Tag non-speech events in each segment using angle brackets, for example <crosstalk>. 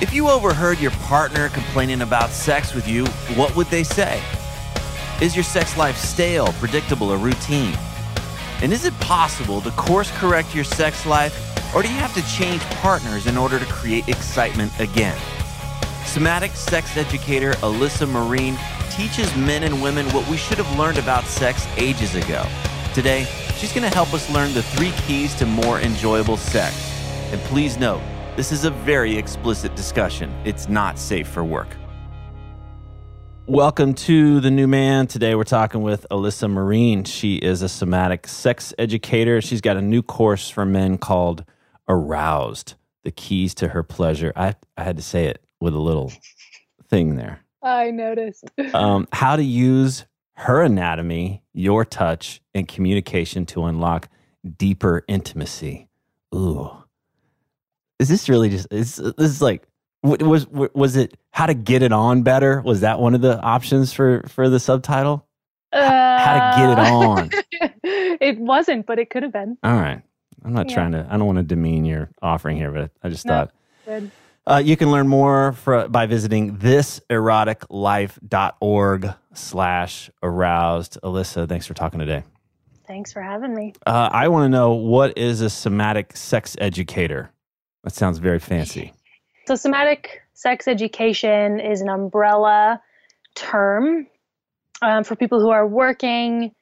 If you overheard your partner complaining about sex with you, what would they say? Is your sex life stale, predictable, or routine? And is it possible to course correct your sex life, or do you have to change partners in order to create excitement again? Somatic sex educator Alyssa Morin teaches men and women what we should have learned about sex ages ago. Today, she's going to help us learn the three keys to more enjoyable sex. And please note, this is a very explicit discussion. It's not safe for work. Welcome to The New Man. Today we're talking with Alyssa Morin. She is a somatic sex educator. She's got a new course for men called Aroused The Keys to Her Pleasure. I, I had to say it with a little thing there. I noticed. <laughs> Um, how to use her anatomy, your touch, and communication to unlock deeper intimacy. Ooh is this really just is this is like was was it how to get it on better was that one of the options for for the subtitle uh, how to get it on <laughs> it wasn't but it could have been all right i'm not yeah. trying to i don't want to demean your offering here but i just no, thought. Uh, you can learn more for, by visiting thiseroticlife.org slash aroused. Alyssa, thanks for talking today. Thanks for having me. Uh, I want to know what is a somatic sex educator? That sounds very fancy. So, somatic sex education is an umbrella term um, for people who are working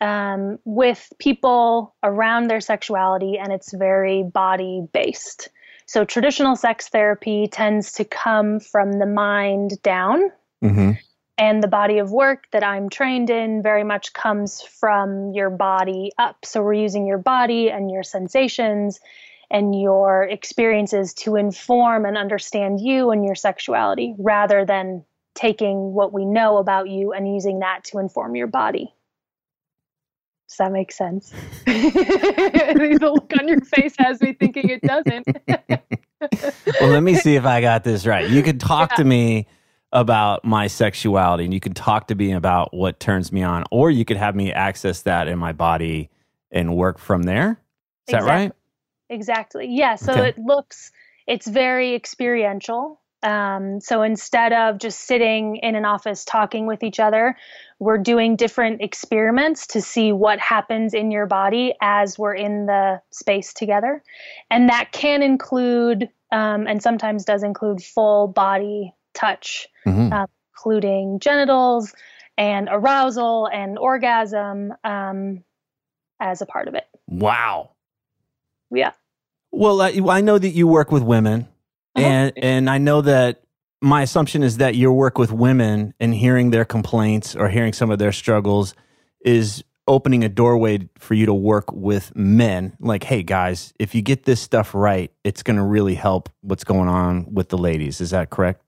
um, with people around their sexuality, and it's very body based. So, traditional sex therapy tends to come from the mind down. Mm-hmm. And the body of work that I'm trained in very much comes from your body up. So, we're using your body and your sensations and your experiences to inform and understand you and your sexuality rather than taking what we know about you and using that to inform your body. Does that make sense? <laughs> the look on your face has me thinking it doesn't. <laughs> well, let me see if I got this right. You could talk yeah. to me about my sexuality and you can talk to me about what turns me on, or you could have me access that in my body and work from there. Is exactly. that right? Exactly. Yeah. So okay. it looks, it's very experiential. Um, so instead of just sitting in an office talking with each other, we're doing different experiments to see what happens in your body as we're in the space together. And that can include, um, and sometimes does include, full body touch, mm-hmm. uh, including genitals and arousal and orgasm um, as a part of it. Wow. Yeah. Well, I, I know that you work with women, uh-huh. and and I know that my assumption is that your work with women and hearing their complaints or hearing some of their struggles is opening a doorway for you to work with men. Like, hey guys, if you get this stuff right, it's going to really help what's going on with the ladies. Is that correct?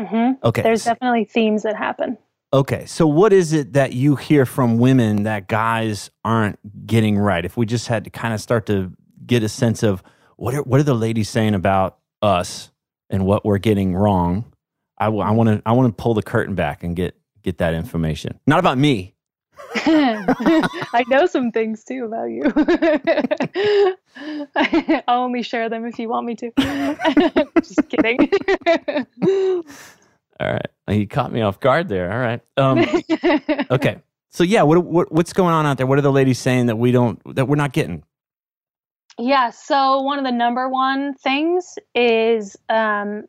Mm-hmm. Okay. There's definitely themes that happen. Okay. So, what is it that you hear from women that guys aren't getting right? If we just had to kind of start to get a sense of what are, what are the ladies saying about us and what we're getting wrong. I want to I want to pull the curtain back and get get that information. Not about me. <laughs> I know some things too about you. <laughs> I'll only share them if you want me to. <laughs> Just kidding. All right, he caught me off guard there. All right. Um, okay. So yeah, what, what what's going on out there? What are the ladies saying that we don't that we're not getting? Yeah. So one of the number one things is um,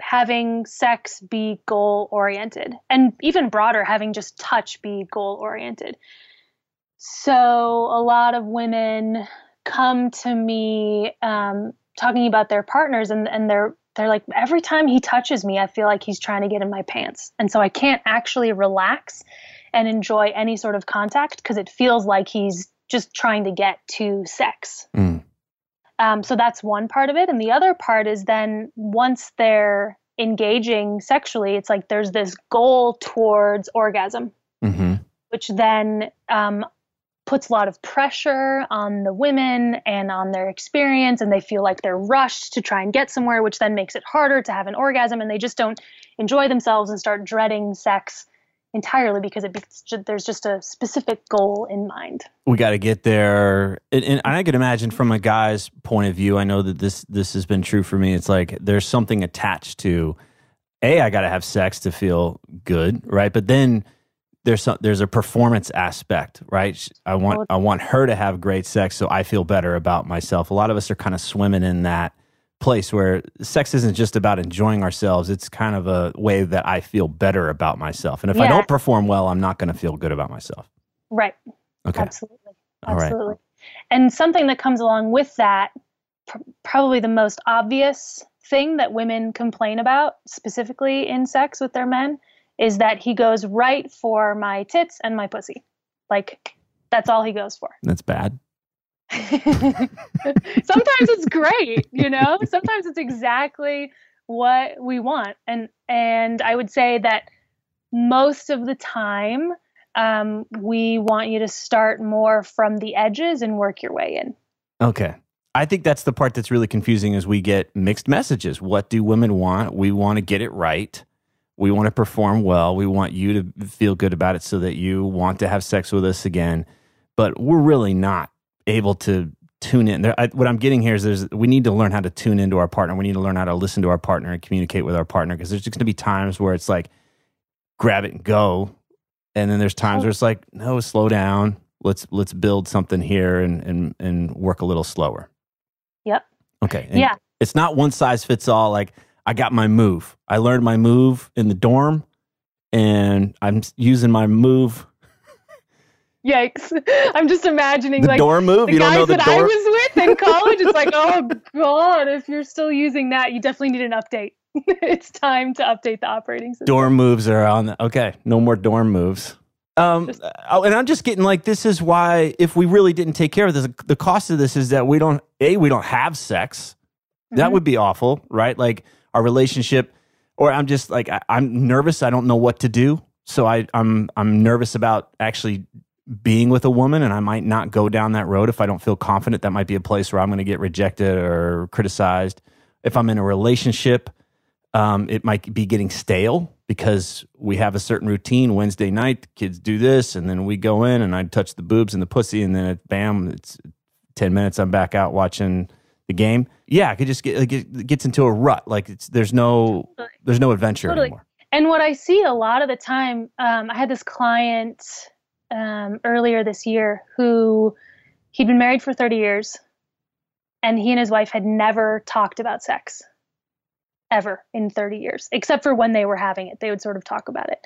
having sex be goal oriented, and even broader, having just touch be goal oriented. So a lot of women come to me um, talking about their partners, and and they're they're like every time he touches me, I feel like he's trying to get in my pants, and so I can't actually relax and enjoy any sort of contact because it feels like he's just trying to get to sex. Mm. Um, so that's one part of it. And the other part is then once they're engaging sexually, it's like there's this goal towards orgasm, mm-hmm. which then um, puts a lot of pressure on the women and on their experience. And they feel like they're rushed to try and get somewhere, which then makes it harder to have an orgasm. And they just don't enjoy themselves and start dreading sex entirely because it there's just a specific goal in mind. We got to get there, and, and, I can imagine from a guy's point of view. I know that this this has been true for me. It's like there's something attached to a. I got to have sex to feel good, right? But then there's some, there's a performance aspect, right? I want I want her to have great sex so I feel better about myself. A lot of us are kind of swimming in that place where sex isn't just about enjoying ourselves. It's kind of a way that I feel better about myself. And if yeah. I don't perform well, I'm not going to feel good about myself. Right. Okay. Absolutely. Absolutely. And something that comes along with that, pr- probably the most obvious thing that women complain about, specifically in sex with their men, is that he goes right for my tits and my pussy. Like, that's all he goes for. That's bad. <laughs> Sometimes it's great, you know? Sometimes it's exactly what we want. And and I would say that most of the time um, we want you to start more from the edges and work your way in. Okay. I think that's the part that's really confusing is we get mixed messages. What do women want? We want to get it right. We want to perform well. We want you to feel good about it so that you want to have sex with us again. But we're really not able to tune in. There, I, what I'm getting here is there's we need to learn how to tune into our partner. We need to learn how to listen to our partner and communicate with our partner because there's just going to be times where it's like grab it and go, and then there's times oh. where it's like no, slow down. Let's let's build something here and and and work a little slower. Yep. Okay. And yeah. It's not one size fits all. Like I got my move. I learned my move in the dorm, and I'm using my move Yikes! <laughs> I'm just imagining the like door move. The you guys the that door? I was with in <laughs> college. It's like, oh god, if you're still using that, you definitely need an update. <laughs> it's time to update the operating system. Dorm moves are on. The, okay, no more dorm moves. Um, oh, and I'm just getting like this is why if we really didn't take care of this, the cost of this is that we don't a we don't have sex. Mm-hmm. That would be awful, right? Like our relationship, or I'm just like I, I'm nervous. I don't know what to do, so I I'm I'm nervous about actually being with a woman and I might not go down that road if I don't feel confident. That might be a place where I'm going to get rejected or criticized. If I'm in a relationship, um, it might be getting stale because we have a certain routine. Wednesday night, kids do this, and then we go in and I touch the boobs and the pussy, and then it, bam, it's 10 minutes, I'm back out watching the game. Yeah, I could just get, like, it gets into a rut. Like it's, there's no, there's no adventure totally. anymore. And what I see a lot of the time, um, I had this client um, earlier this year who he'd been married for 30 years and he and his wife had never talked about sex ever in 30 years, except for when they were having it. They would sort of talk about it.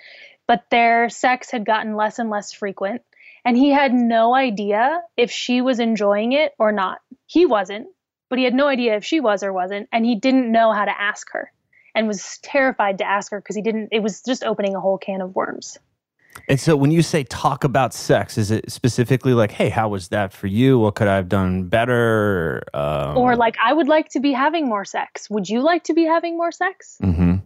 But their sex had gotten less and less frequent. And he had no idea if she was enjoying it or not. He wasn't, but he had no idea if she was or wasn't. And he didn't know how to ask her and was terrified to ask her because he didn't, it was just opening a whole can of worms. And so when you say talk about sex, is it specifically like, hey, how was that for you? What could I have done better? Um, or like, I would like to be having more sex. Would you like to be having more sex? Mm-hmm.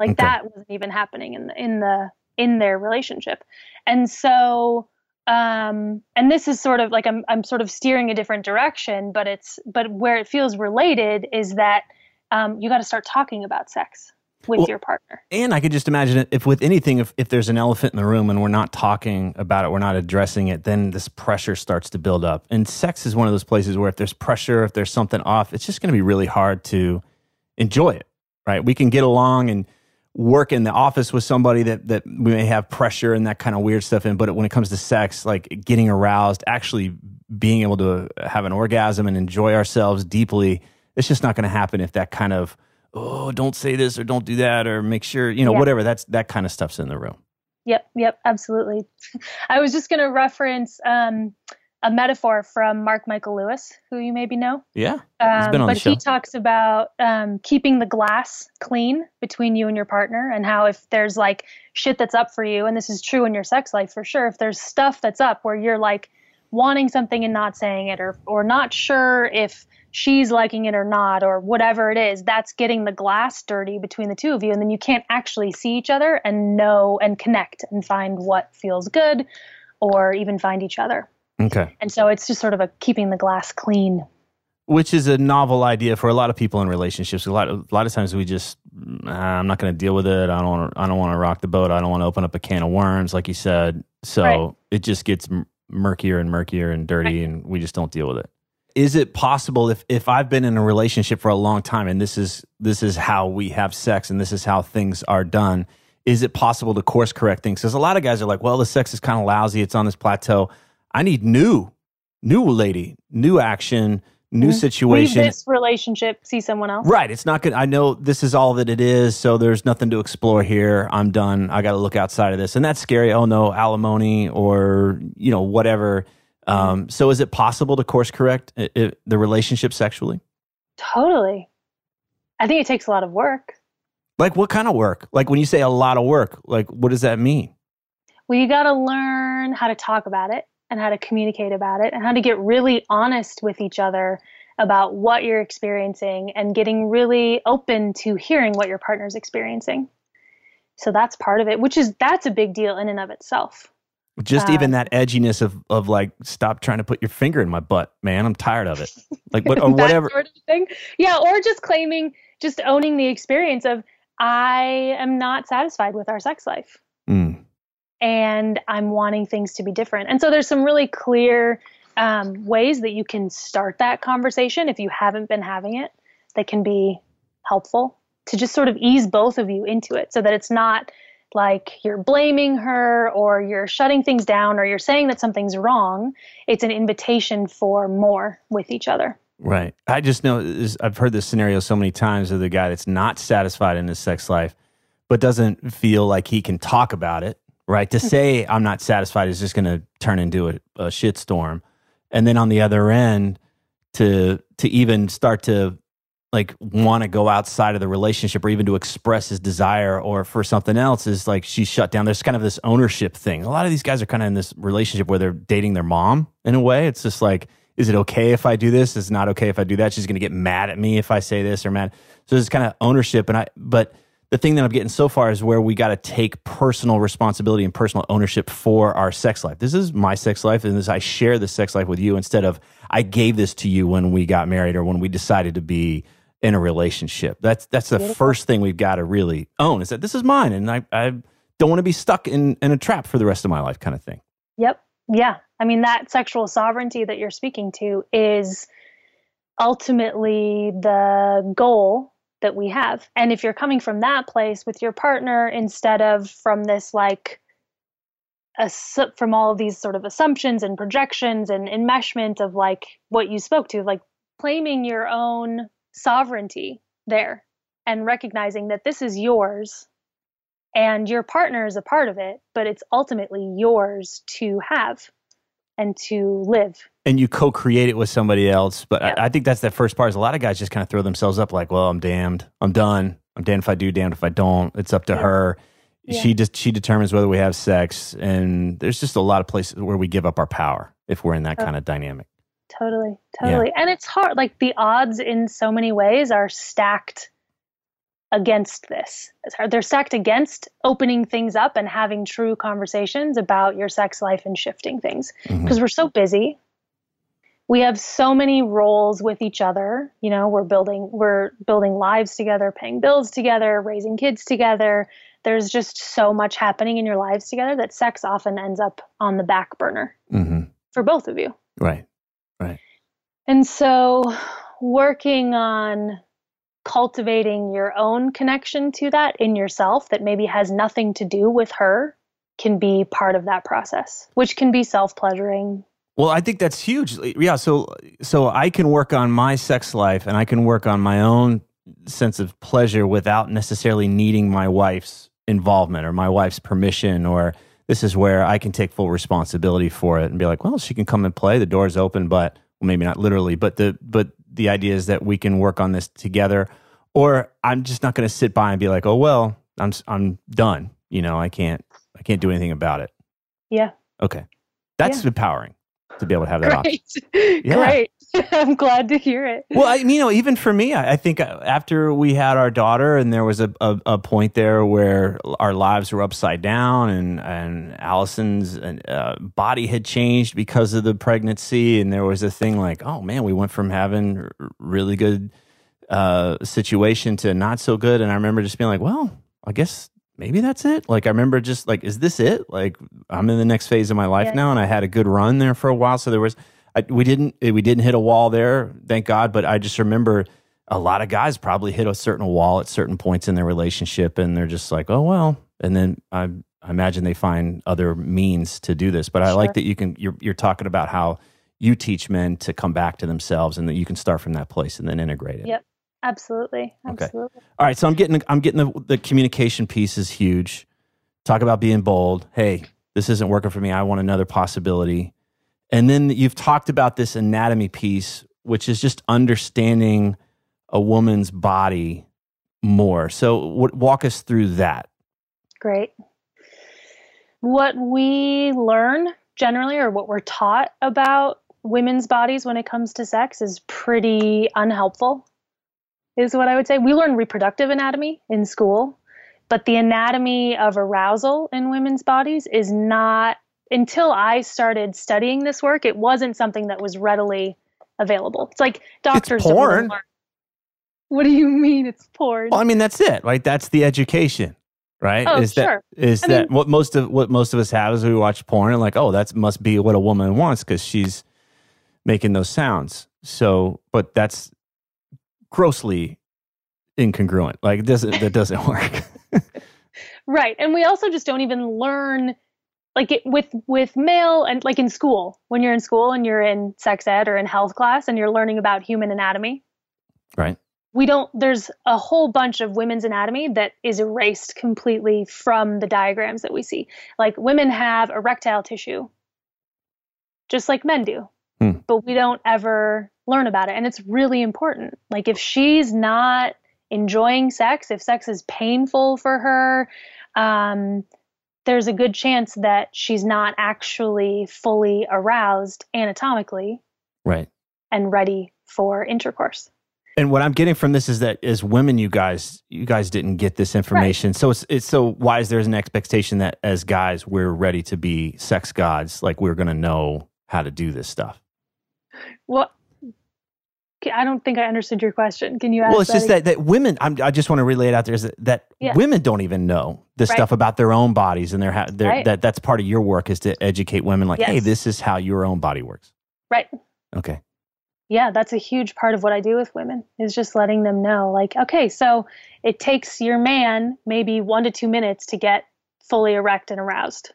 Like okay. that wasn't even happening in the in the in their relationship. And so um, and this is sort of like I'm I'm sort of steering a different direction, but it's but where it feels related is that um, you got to start talking about sex with well, your partner. And I could just imagine it if with anything, if, if there's an elephant in the room and we're not talking about it, we're not addressing it, then this pressure starts to build up. And sex is one of those places where if there's pressure, if there's something off, it's just going to be really hard to enjoy it, right? We can get along and work in the office with somebody that that we may have pressure and that kind of weird stuff in but when it comes to sex like getting aroused actually being able to have an orgasm and enjoy ourselves deeply it's just not going to happen if that kind of oh don't say this or don't do that or make sure you know yeah. whatever that's that kind of stuff's in the room yep yep absolutely <laughs> i was just going to reference um a metaphor from Mark Michael Lewis, who you maybe know. Yeah, um, but he talks about um, keeping the glass clean between you and your partner, and how if there's like shit that's up for you, and this is true in your sex life for sure, if there's stuff that's up where you're like wanting something and not saying it, or or not sure if she's liking it or not, or whatever it is, that's getting the glass dirty between the two of you, and then you can't actually see each other and know and connect and find what feels good, or even find each other. Okay. And so it's just sort of a keeping the glass clean. Which is a novel idea for a lot of people in relationships. A lot, of, a lot of times we just, I'm not going to deal with it. I don't want to, I don't want to rock the boat. I don't want to open up a can of worms, like you said. So right. it just gets murkier and murkier and dirty, right. and we just don't deal with it. Is it possible if, if I've been in a relationship for a long time and this is this is how we have sex and this is how things are done? Is it possible to course correct things? Because a lot of guys are like, well, the sex is kind of lousy. It's on this plateau. I need new, new lady, new action, new mm-hmm. situation. Leave this relationship, see someone else. Right. It's not good. I know this is all that it is, so there's nothing to explore here. I'm done. I got to look outside of this, and that's scary. Oh no, alimony or you know whatever. Um, so is it possible to course correct it, it, the relationship sexually? Totally. I think it takes a lot of work. Like what kind of work? Like when you say a lot of work, like what does that mean? Well, you got to learn how to talk about it and how to communicate about it and how to get really honest with each other about what you're experiencing and getting really open to hearing what your partner's experiencing. So that's part of it, which is that's a big deal in and of itself. Just uh, even that edginess of of like stop trying to put your finger in my butt, man. I'm tired of it. <laughs> Like what or whatever. Sort of thing. Yeah, or just claiming just owning the experience of I am not satisfied with our sex life. Mm and I'm wanting things to be different. And so there's some really clear um, ways that you can start that conversation if you haven't been having it that can be helpful to just sort of ease both of you into it so that it's not like you're blaming her or you're shutting things down or you're saying that something's wrong. It's an invitation for more with each other. Right. I just know I've heard this scenario so many times of the guy that's not satisfied in his sex life, but doesn't feel like he can talk about it right? To hmm. say I'm not satisfied is just going to turn into a, a shitstorm. And then on the other end, to to even start to like want to go outside of the relationship or even to express his desire or for something else is like she's shut down. There's kind of this ownership thing. A lot of these guys are kind of in this relationship where they're dating their mom in a way. It's just like, is it okay if I do this? Is not okay if I do that? She's going to get mad at me if I say this or mad. So there's kind of ownership. And I, but the thing that I'm getting so far is where we got to take personal responsibility and personal ownership for our sex life. This is my sex life, and this I share this sex life with you instead of I gave this to you when we got married or when we decided to be in a relationship. That's that's the Beautiful. first thing we've got to really own is that this is mine, and I I don't want to be stuck in in a trap for the rest of my life, kind of thing. Yep. Yeah. I mean that sexual sovereignty that you're speaking to is ultimately the goal that we have. And if you're coming from that place with your partner instead of from this like a, from all of these sort of assumptions and projections and enmeshment of like what you spoke to, like claiming your own sovereignty there and recognizing that this is yours and your partner is a part of it, but it's ultimately yours to have and to live. And you co-create it with somebody else. But yeah. I, I, think that's that first part is a lot of guys just kind of throw themselves up like, well, I'm damned. I'm done. I'm damned if I do, damned if I don't. It's up to yeah. her. Yeah. She just she determines whether we have sex. And there's just a lot of places where we give up our power if we're in that uh, oh. kind of dynamic. Totally. Totally. And it's hard. Like the odds in so many ways are stacked against this. They're stacked against opening things up and having true conversations about your sex life and shifting things because mm-hmm. we're so busy. We have so many roles with each other. You know, we're building we're building lives together, paying bills together, raising kids together. There's just so much happening in your lives together that sex often ends up on the back burner mm-hmm. for both of you. Right. And so working on cultivating your own connection to that in yourself that maybe has nothing to do with her can be part of that process, which can be self pleasuring. Well, I think that's huge. Yeah, so so I can work on my sex life and I can work on my own sense of pleasure without necessarily needing my wife's involvement or my wife's permission or this is where I can take full responsibility for it and be like, well, she can come and play. The door's open, but well, maybe not literally, but the but the idea is that we can work on this together. Or I'm just not going to sit by and be like, oh well, I'm I'm done. You know, I can't I can't do anything about it. Yeah. Okay, that's yeah. empowering to be able to have that Great. <laughs> option. Yeah. Great. <laughs> I'm glad to hear it. Well, I, you know, even for me, I, I, think uh, after we had our daughter, and there was a, a, a, point there where our lives were upside down, and and Allison's uh, body had changed because of the pregnancy, and there was a thing like, oh man, we went from having really good uh, situation to not so good, and I remember just being like, well, I guess maybe that's it. Like I remember just like, is this it? Like I'm in the next phase of my life yeah. now, and I had a good run there for a while, so there was I, we didn't we didn't hit a wall there, thank God. But I just remember a lot of guys probably hit a certain wall at certain points in their relationship, and they're just like, oh well. And then I, I imagine they find other means to do this. But I like that you can. You're you're talking about how you teach men to come back to themselves, and that you can start from that place and then integrate it. Yep, absolutely, absolutely. Okay. All right, so I'm getting I'm getting the the communication piece is huge. Talk about being bold. Hey, this isn't working for me. I want another possibility. And then you've talked about this anatomy piece, which is just understanding a woman's body more. So, w- walk us through that. Great. What we learn generally, or what we're taught about women's bodies when it comes to sex, is pretty unhelpful, is what I would say. We learn reproductive anatomy in school, but the anatomy of arousal in women's bodies is not until I started studying this work, it wasn't something that was readily available. It's like doctors. It's porn. What do you mean it's porn? Well, I mean that's it, right? That's the education, right? Oh, is sure. that is I that mean, what most of what most of us have is we watch porn and like, oh, that must be what a woman wants because she's making those sounds. So, but that's grossly incongruent. Like, doesn't that doesn't <laughs> work. right, and we also just don't even learn like it, with with male and like in school when you're in school and you're in sex ed or in health class and you're learning about human anatomy. Right. We don't there's a whole bunch of women's anatomy that is erased completely from the diagrams that we see. Like women have erectile tissue just like men do. Hmm. but we don't ever learn about it and it's really important. Like if she's not enjoying sex if sex is painful for her um, there's a good chance that she's not actually fully aroused anatomically right. and ready for intercourse. And what i'm getting from this is that as women you guys you guys didn't get this information. Right. so it's, it's so why is there an expectation that as guys we're ready to be sex gods? Like we're going to know how to do this stuff. Well I don't think I understood your question. Can you ask? Well, it's that just that, that women. I'm, i just want to relay it out there is that, that yeah. women don't even know the right. stuff about their own bodies, and their, their right. that that's part of your work is to educate women. Like, yes. hey, this is how your own body works. Right. Okay. Yeah, that's a huge part of what I do with women is just letting them know, like, okay, so it takes your man maybe one to two minutes to get fully erect and aroused.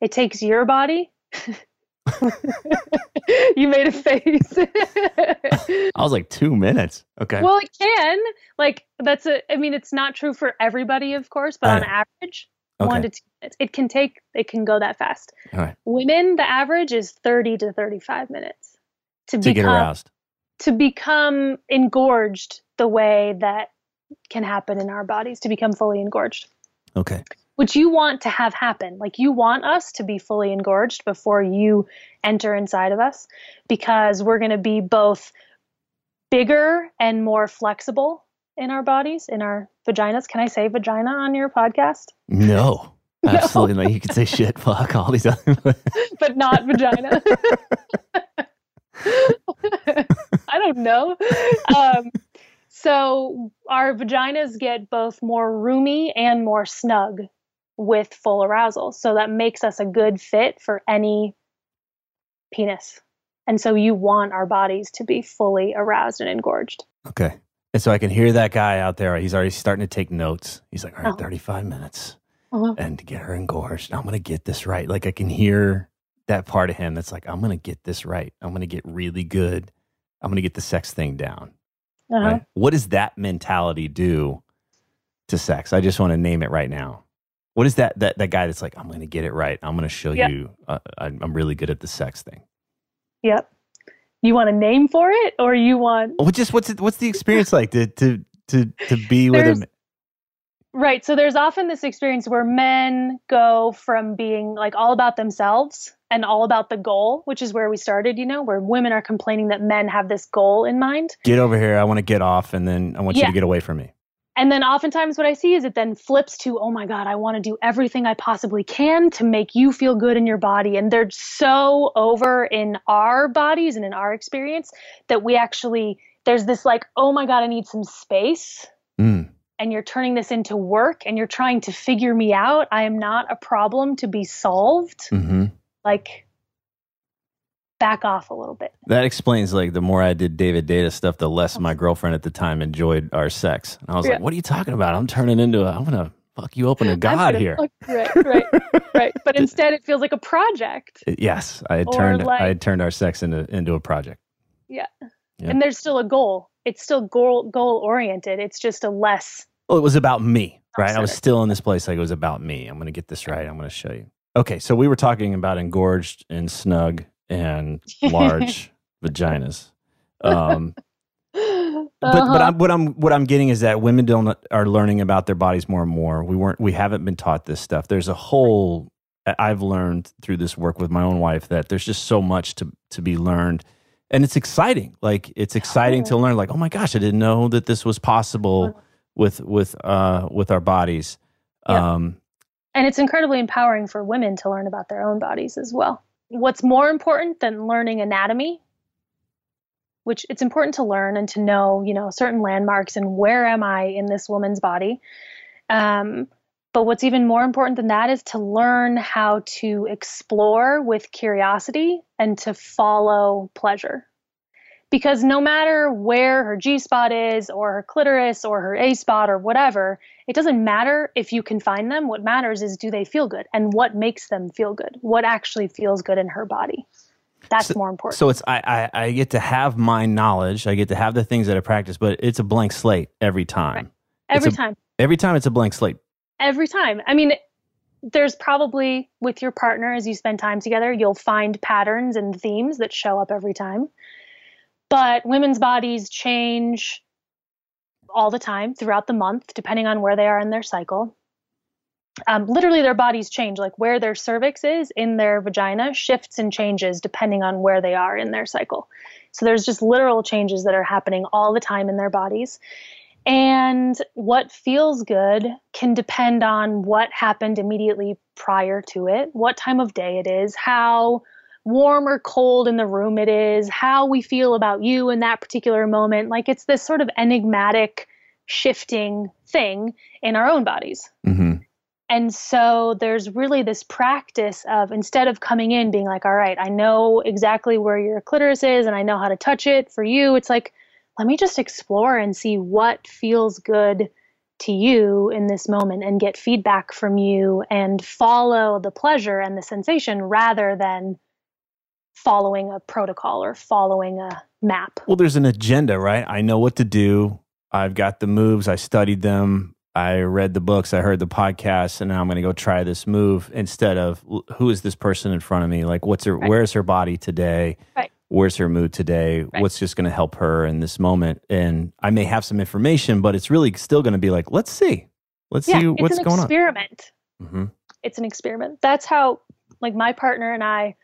It takes your body <laughs> <laughs> you made a face. I was like two minutes. Okay. Well, it can. Like that's a. I mean, it's not true for everybody, of course, but on average, okay. one to two minutes. It can take. It can go that fast. All right. Women, the average is thirty to thirty-five minutes to, to become, get aroused. To become engorged the way that can happen in our bodies to become fully engorged. Okay which you want to have happen. Like you want us to be fully engorged before you enter inside of us because we're going to be both bigger and more flexible in our bodies, in our vaginas. Can I say vagina on your podcast? No. <laughs> <laughs> Absolutely not. You can say shit, fuck, all these other <laughs> but not vagina. I don't know. Um, so our vaginas get both more roomy and more snug with full arousal. So that makes us a good fit for any penis. And so you want our bodies to be fully aroused and engorged. Okay. And so I can hear that guy out there. He's already starting to take notes. He's like, all right, Oh. 35 minutes Uh-huh. and to get her engorged. I'm going to get this right. Like I can hear that part of him that's like, I'm going to get this right. I'm going to get really good. I'm going to get the sex thing down. Uh-huh. Right? What does that mentality do to sex? I just want to name it right now. What is that that that guy that's like, I'm going to get it right. I'm going to show Yeah. you uh, I'm I'm really good at the sex thing. Yep. You want a name for it or you want What just what's it, what's the experience like to to to to be with him? Right. So there's often this experience where men go from being like all about themselves and all about the goal, which is where we started, you know, where women are complaining that men have this goal in mind. Get over here. I want to get off, and then I want you to get away from me. And then oftentimes what I see is it then flips to, oh my God, I want to do everything I possibly can to make you feel good in your body. And they're so over in our bodies and in our experience that we actually, there's this like, oh my God, I need some space. Mm. and you're turning this into work and you're trying to figure me out. I am not a problem to be solved. hmm Like, back off a little bit. That explains like the more I did David Data stuff, the less my girlfriend at the time enjoyed our sex. And I was Yeah. like, "What are you talking about? I'm turning into a, I'm gonna fuck you open to God here." fuck- right, right, right. But <laughs> instead, it feels like a project. Uh, yes, I had Or turned like- I had turned our sex into into a project. Yeah. And there's still a goal. It's still goal goal oriented. It's just a less. Well, it was about me, right? I was still in this place like it was about me. I'm going to get this right. I'm going to show you. Okay, so we were talking about engorged and snug and <laughs> large vaginas. Um, but but Uh-huh. I'm, what I'm what I'm getting is that women don't are learning about their bodies more and more. We weren't we haven't been taught this stuff. There's a whole I've learned through this work with my own wife that there's just so much to to be learned. And it's exciting. Like it's exciting to learn like, "Oh my gosh, I didn't know that this was possible with with uh with our bodies." Yeah. Um and it's incredibly empowering for women to learn about their own bodies as well. What's more important than learning anatomy, which it's important to learn and to know, you know, certain landmarks and where am I in this woman's body. Um, but what's even more important than that is to learn how to explore with curiosity and to follow pleasure. Because no matter where her G spot is, or her clitoris, or her A spot, or whatever, it doesn't matter if you can find them. What matters is do they feel good and what makes them feel good? What actually feels good in her body? That's more important. so it's I, I I get to have my knowledge, I get to have the things that I practice, but it's a blank slate every time. every a- time. Every time it's a blank slate. Every time. I mean, there's probably with your partner as you spend time together, you'll find patterns and themes that show up every time. But women's bodies change all the time throughout the month, depending on where they are in their cycle. Um, literally, their bodies change, like where their cervix is in their vagina shifts and changes depending on where they are in their cycle. So there's just literal changes that are happening all the time in their bodies. And what feels good can depend on what happened immediately prior to it, what time of day it is, how warm or cold in the room it is, how we feel about you in that particular moment. Like it's this sort of enigmatic, shifting thing in our own bodies. hmm And so there's really this practice of instead of coming in being like, all right, I know exactly where your clitoris is and I know how to touch it for you, it's like, let me just explore and see what feels good to you in this moment and get feedback from you and follow the pleasure and the sensation rather than following a protocol or following a map. Well, there's an agenda, right? I know what to do. I've got the moves. I studied them. I read the books. I heard the podcasts, and now I'm going to go try this move instead of who is this person in front of me? Like, what's her? Right. Where's her body today? Right. Where's her mood today? Right. What's just going to help her in this moment? And I may have some information, but it's really still going to be like, let's see, let's yeah, see it's what's an going experiment. on. hmm it's an experiment. That's how, like, my partner and I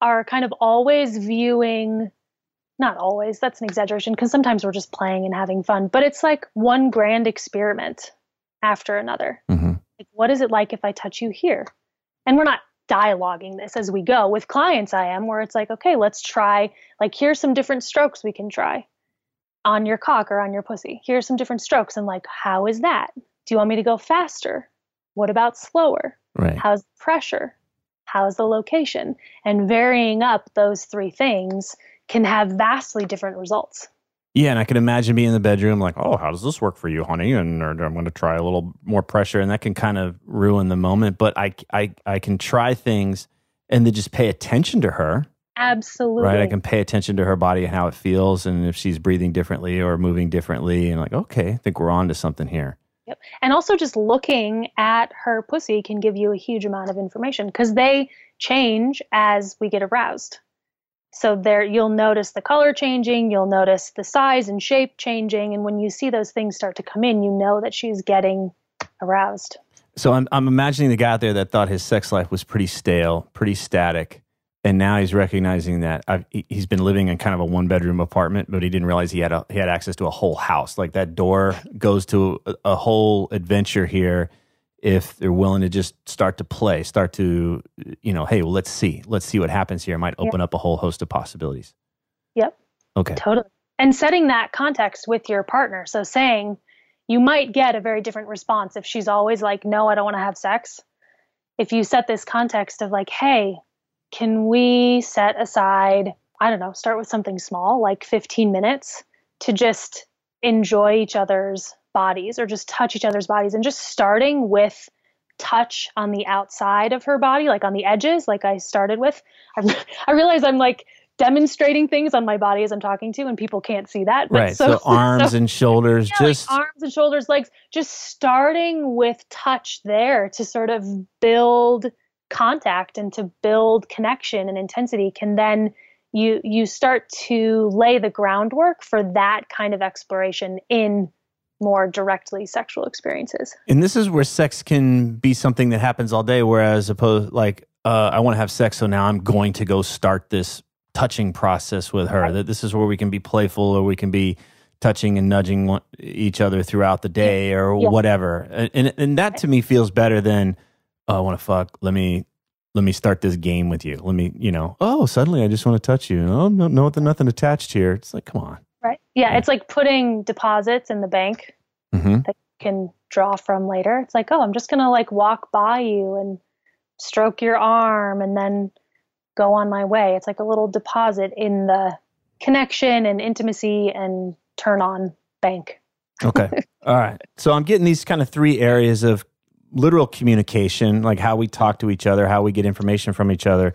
are kind of always viewing not always, that's an exaggeration because sometimes we're just playing and having fun, but it's like one grand experiment after another. Mm-hmm. Like, what is it like if I touch you here? And we're not dialoguing this as we go. With clients, I am, where it's like, okay, let's try, like, here's some different strokes we can try on your cock or on your pussy. Here's some different strokes. And like, how is that? Do you want me to go faster? What about slower? Right. How's the pressure? How's the location? And varying up those three things can have vastly different results. Yeah, and I can imagine being in the bedroom like, oh, how does this work for you, honey? And I'm going to try a little more pressure, and that can kind of ruin the moment. But I, I, I can try things and then just pay attention to her. Absolutely. Right, I can pay attention to her body and how it feels, and if she's breathing differently or moving differently, and like, okay, I think we're on to something here. Yep. And also, just looking at her pussy can give you a huge amount of information because they change as we get aroused. So there, you'll notice the color changing, you'll notice the size and shape changing, and when you see those things start to come in, you know that she's getting aroused. So I'm, I'm imagining the guy out there that thought his sex life was pretty stale, pretty static, and now he's recognizing that I've, he's been living in kind of a one bedroom apartment, but he didn't realize he had a, he had access to a whole house. Like that door goes to a, a whole adventure here if they're willing to just start to play, start to, you know, hey, well, let's see, let's see what happens here. It might open up a whole host of possibilities. Yep. Okay. Totally. And setting that context with your partner. So saying you might get a very different response if she's always like, no, I don't want to have sex. If you set this context of like, hey, can we set aside, I don't know, start with something small, like 15 minutes to just enjoy each other's bodies or just touch each other's bodies and just starting with touch on the outside of her body, like on the edges, like I started with. I, <laughs> I realize I'm like demonstrating things on my body as I'm talking to, and people can't see that. right. So, so <laughs> arms so, and shoulders, yeah, just like arms and shoulders, legs, just starting with touch there to sort of build contact and to build connection and intensity can then you you start to lay the groundwork for that kind of exploration in more directly sexual experiences. And this is where sex can be something that happens all day whereas opposed like uh, I want to have sex so now I'm going to go start this touching process with her. Right. That this is where we can be playful or we can be touching and nudging one, each other throughout the day or yeah. whatever. And, and, and that to me feels better than oh, I want to fuck. Let me let me start this game with you. Let me, you know, oh, suddenly I just want to touch you. Oh, no, no, nothing attached here. It's like, come on. Right. Yeah, yeah. It's like putting deposits in the bank mm-hmm. that you can draw from later. It's like, oh, I'm just going to like walk by you and stroke your arm and then go on my way. It's like a little deposit in the connection and intimacy and turn on bank. okay. <laughs> All right. So I'm getting these kind of three areas of literal communication, like how we talk to each other, how we get information from each other,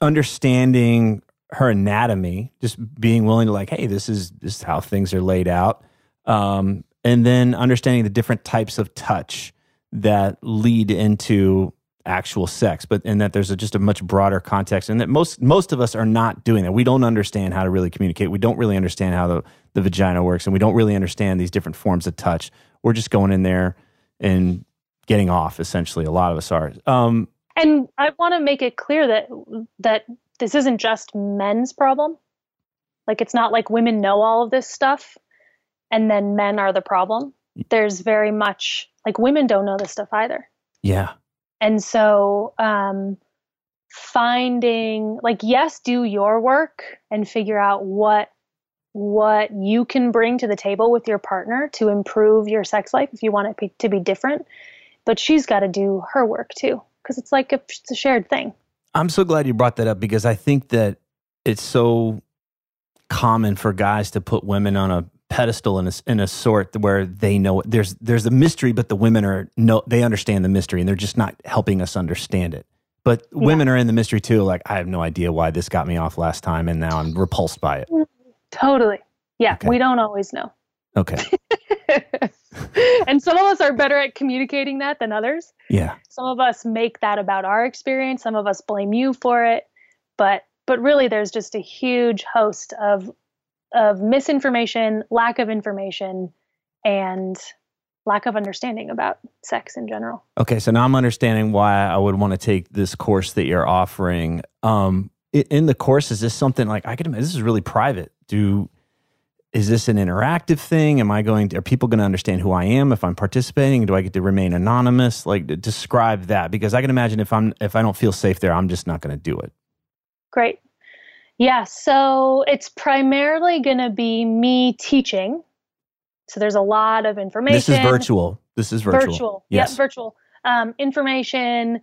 understanding her anatomy, just being willing to like, hey, this is this is how things are laid out, um, and then understanding the different types of touch that lead into actual sex, but and that there's a, just a much broader context, and that most most of us are not doing that. We don't understand how to really communicate. We don't really understand how the the vagina works, and we don't really understand these different forms of touch. We're just going in there and getting off. Essentially, a lot of us are. Um, and I want to make it clear that that this isn't just men's problem. Like it's not like women know all of this stuff, and then men are the problem. There's very much like women don't know this stuff either. Yeah. And so um, finding like yes, do your work and figure out what what you can bring to the table with your partner to improve your sex life if you want it to be different but she's got to do her work too because it's like a, it's a shared thing. I'm so glad you brought that up because I think that it's so common for guys to put women on a pedestal in a, in a sort where they know it. there's there's a mystery, but the women are no they understand the mystery and they're just not helping us understand it. But yeah. women are in the mystery too. Like I have no idea why this got me off last time, and now I'm repulsed by it. Totally. Yeah, okay. we don't always know. Okay. <laughs> and some of us are better at communicating that than others. Yeah. Some of us make that about our experience. Some of us blame you for it. But but really there's just a huge host of of misinformation, lack of information, and lack of understanding about sex in general. Okay, so now I'm understanding why I would want to take this course that you're offering. Um, in the course, is this something like I could imagine this is really private do is this an interactive thing? Am I going to, are people going to understand who I am if I'm participating? Do I get to remain anonymous? Like describe that because I can imagine if I'm if I don't feel safe there, I'm just not going to do it. Great. Yeah, so it's primarily going to be me teaching. So there's a lot of information. This is virtual. This is virtual. Virtual. Yes. Yep, virtual. Um, information,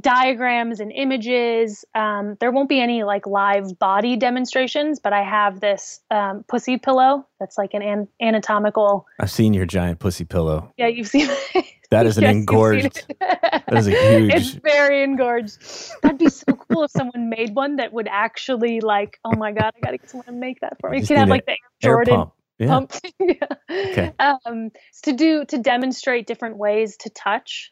diagrams and images. Um, there won't be any like live body demonstrations, but I have this um, pussy pillow that's like an, an, anatomical. I've seen your giant pussy pillow. Yeah, you've seen it. That is an <laughs> yes, engorged. <laughs> that is a huge. It's very engorged. That'd be so cool if someone made one that would actually like. Oh my god, I gotta get someone to make that for me. You could have like the Air Jordan. Pump. Yeah. Pump. <laughs> yeah. Okay. Um, to do to demonstrate different ways to touch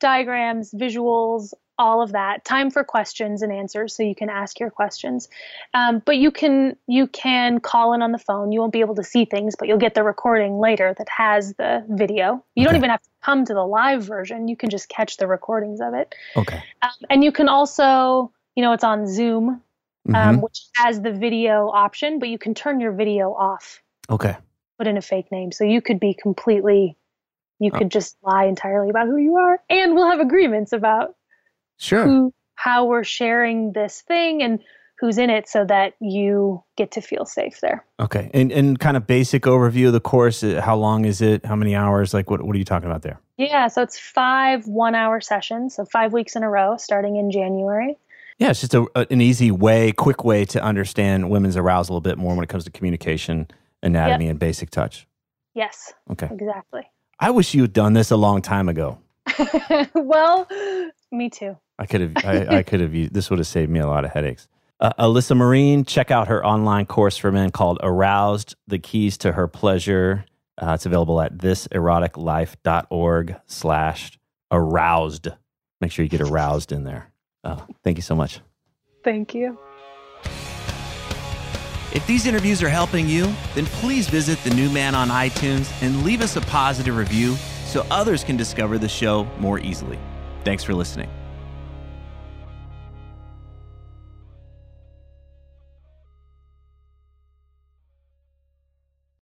diagrams, visuals, all of that. Time for questions and answers, so you can ask your questions. Um, but you can you can call in on the phone. You won't be able to see things, but you'll get the recording later that has the video. You okay. don't even have to come to the live version. You can just catch the recordings of it. Okay. Um, and you can also, you know, it's on Zoom, um, mm-hmm. which has the video option, but you can turn your video off. Okay. Put in a fake name, so you could be completely you oh. could just lie entirely about who you are and we'll have agreements about sure. who, how we're sharing this thing and who's in it so that you get to feel safe there. Okay and and kind of basic overview of the course uh, how long is it? How many hours? Like what, what are you talking about there? Yeah so it's five one hour sessions so five weeks in a row starting in january. Yeah it's just a, a, an easy way quick way to understand women's arousal a bit more when it comes to communication anatomy yep. and basic touch. Yes okay. exactly I wish you had done this a long time ago. <laughs> well, me too. I could have. I, I could have. Used, this would have saved me a lot of headaches. Uh, Alyssa Morin, check out her online course for men called "Aroused: The Keys to Her Pleasure." Uh, it's available at thiseroticlife.org/slash aroused. Make sure you get aroused in there. Uh, thank you so much. Thank you. If these interviews are helping you, then please visit The New Man on iTunes and leave us a positive review so others can discover the show more easily. Thanks for listening.